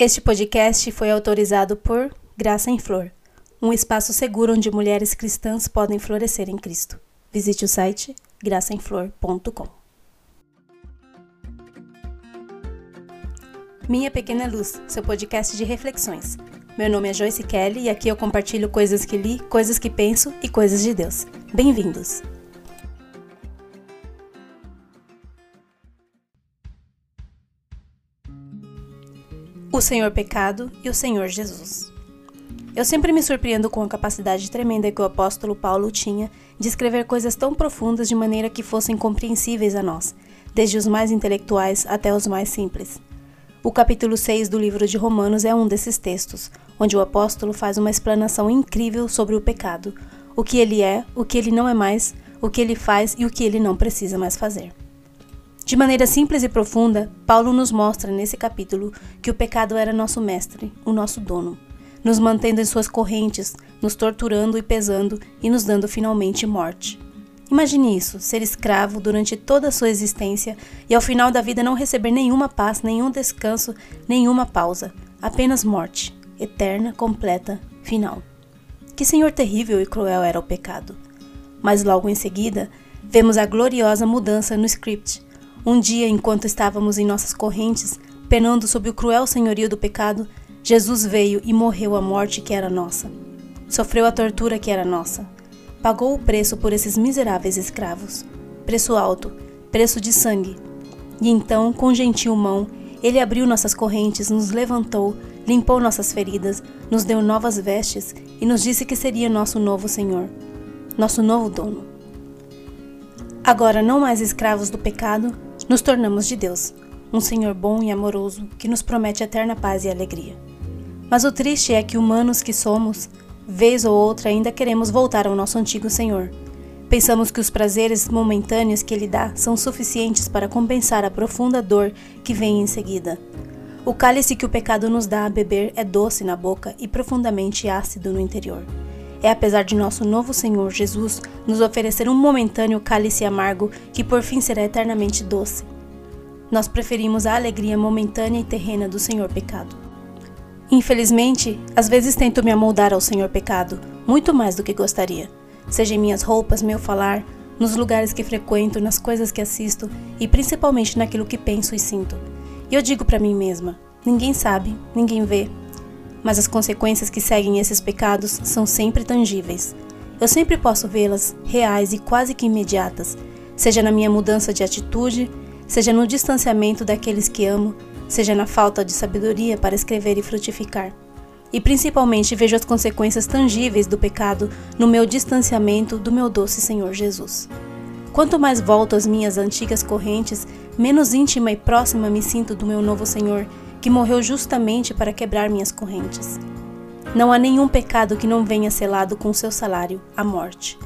Este podcast foi autorizado por Graça em Flor, um espaço seguro onde mulheres cristãs podem florescer em Cristo. Visite o site graçaemflor.com. Minha Pequena Luz, seu podcast de reflexões. Meu nome é Joyce Kelly e aqui eu compartilho coisas que li, coisas que penso e coisas de Deus. Bem-vindos! O Senhor Pecado e o Senhor Jesus. Eu sempre me surpreendo com a capacidade tremenda que o apóstolo Paulo tinha de escrever coisas tão profundas de maneira que fossem compreensíveis a nós, desde os mais intelectuais até os mais simples. O capítulo 6 do livro de Romanos é um desses textos, onde o apóstolo faz uma explanação incrível sobre o pecado, o que ele é, o que ele não é mais, o que ele faz e o que ele não precisa mais fazer. De maneira simples e profunda, Paulo nos mostra nesse capítulo que o pecado era nosso mestre, o nosso dono, nos mantendo em suas correntes, nos torturando e pesando e nos dando finalmente morte. Imagine isso, ser escravo durante toda a sua existência e ao final da vida não receber nenhuma paz, nenhum descanso, nenhuma pausa, apenas morte, eterna, completa, final. Que senhor terrível e cruel era o pecado. Mas logo em seguida, vemos a gloriosa mudança no script um dia, enquanto estávamos em nossas correntes, penando sob o cruel senhorio do pecado, Jesus veio e morreu a morte que era nossa. Sofreu a tortura que era nossa. Pagou o preço por esses miseráveis escravos. Preço alto, preço de sangue. E então, com gentil mão, ele abriu nossas correntes, nos levantou, limpou nossas feridas, nos deu novas vestes e nos disse que seria nosso novo Senhor, nosso novo dono. Agora, não mais escravos do pecado, nos tornamos de Deus, um Senhor bom e amoroso que nos promete eterna paz e alegria. Mas o triste é que, humanos que somos, vez ou outra ainda queremos voltar ao nosso antigo Senhor. Pensamos que os prazeres momentâneos que Ele dá são suficientes para compensar a profunda dor que vem em seguida. O cálice que o pecado nos dá a beber é doce na boca e profundamente ácido no interior. É apesar de nosso novo Senhor Jesus nos oferecer um momentâneo cálice amargo que por fim será eternamente doce. Nós preferimos a alegria momentânea e terrena do Senhor pecado. Infelizmente, às vezes tento me amoldar ao Senhor pecado, muito mais do que gostaria, seja em minhas roupas, meu falar, nos lugares que frequento, nas coisas que assisto e principalmente naquilo que penso e sinto. E eu digo para mim mesma: ninguém sabe, ninguém vê, mas as consequências que seguem esses pecados são sempre tangíveis. Eu sempre posso vê-las reais e quase que imediatas, seja na minha mudança de atitude, seja no distanciamento daqueles que amo, seja na falta de sabedoria para escrever e frutificar. E principalmente vejo as consequências tangíveis do pecado no meu distanciamento do meu doce Senhor Jesus. Quanto mais volto às minhas antigas correntes, menos íntima e próxima me sinto do meu novo Senhor que morreu justamente para quebrar minhas correntes. Não há nenhum pecado que não venha selado com seu salário, a morte.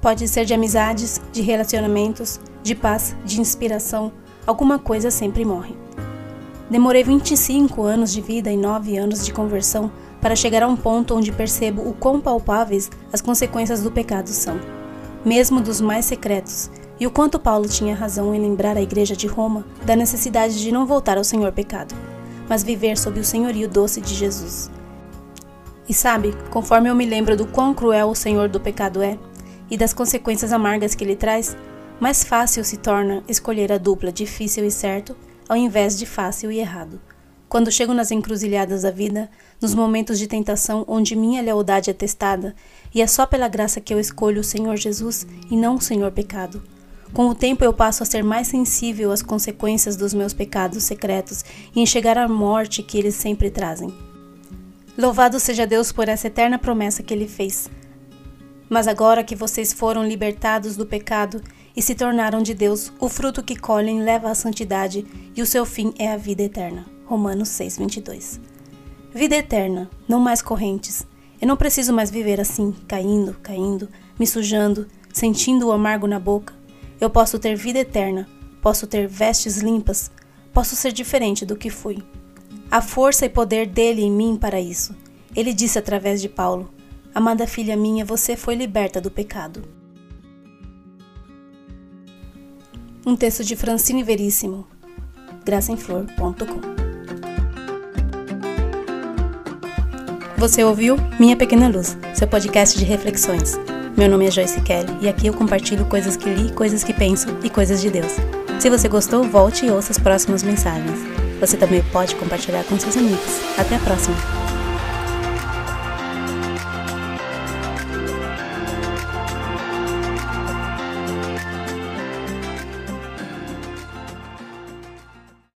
Pode ser de amizades, de relacionamentos, de paz, de inspiração, alguma coisa sempre morre. Demorei 25 anos de vida e 9 anos de conversão para chegar a um ponto onde percebo o quão palpáveis as consequências do pecado são, mesmo dos mais secretos, e o quanto Paulo tinha razão em lembrar a igreja de Roma da necessidade de não voltar ao Senhor pecado, mas viver sob o senhorio doce de Jesus. E sabe, conforme eu me lembro do quão cruel o Senhor do pecado é e das consequências amargas que ele traz, mais fácil se torna escolher a dupla difícil e certo ao invés de fácil e errado. Quando chego nas encruzilhadas da vida, nos momentos de tentação onde minha lealdade é testada, e é só pela graça que eu escolho o Senhor Jesus e não o Senhor pecado. Com o tempo eu passo a ser mais sensível às consequências dos meus pecados secretos e enxergar a morte que eles sempre trazem. Louvado seja Deus por essa eterna promessa que ele fez. Mas agora que vocês foram libertados do pecado e se tornaram de Deus, o fruto que colhem leva à santidade e o seu fim é a vida eterna. Romanos 6:22. Vida eterna, não mais correntes. Eu não preciso mais viver assim, caindo, caindo, me sujando, sentindo o amargo na boca, eu posso ter vida eterna, posso ter vestes limpas, posso ser diferente do que fui. Há força e poder dele em mim para isso. Ele disse através de Paulo: Amada filha minha, você foi liberta do pecado. Um texto de Francine Veríssimo, graçaemflor.com Você ouviu Minha Pequena Luz, seu podcast de reflexões. Meu nome é Joyce Kelly e aqui eu compartilho coisas que li, coisas que penso e coisas de Deus. Se você gostou, volte e ouça as próximas mensagens. Você também pode compartilhar com seus amigos. Até a próxima!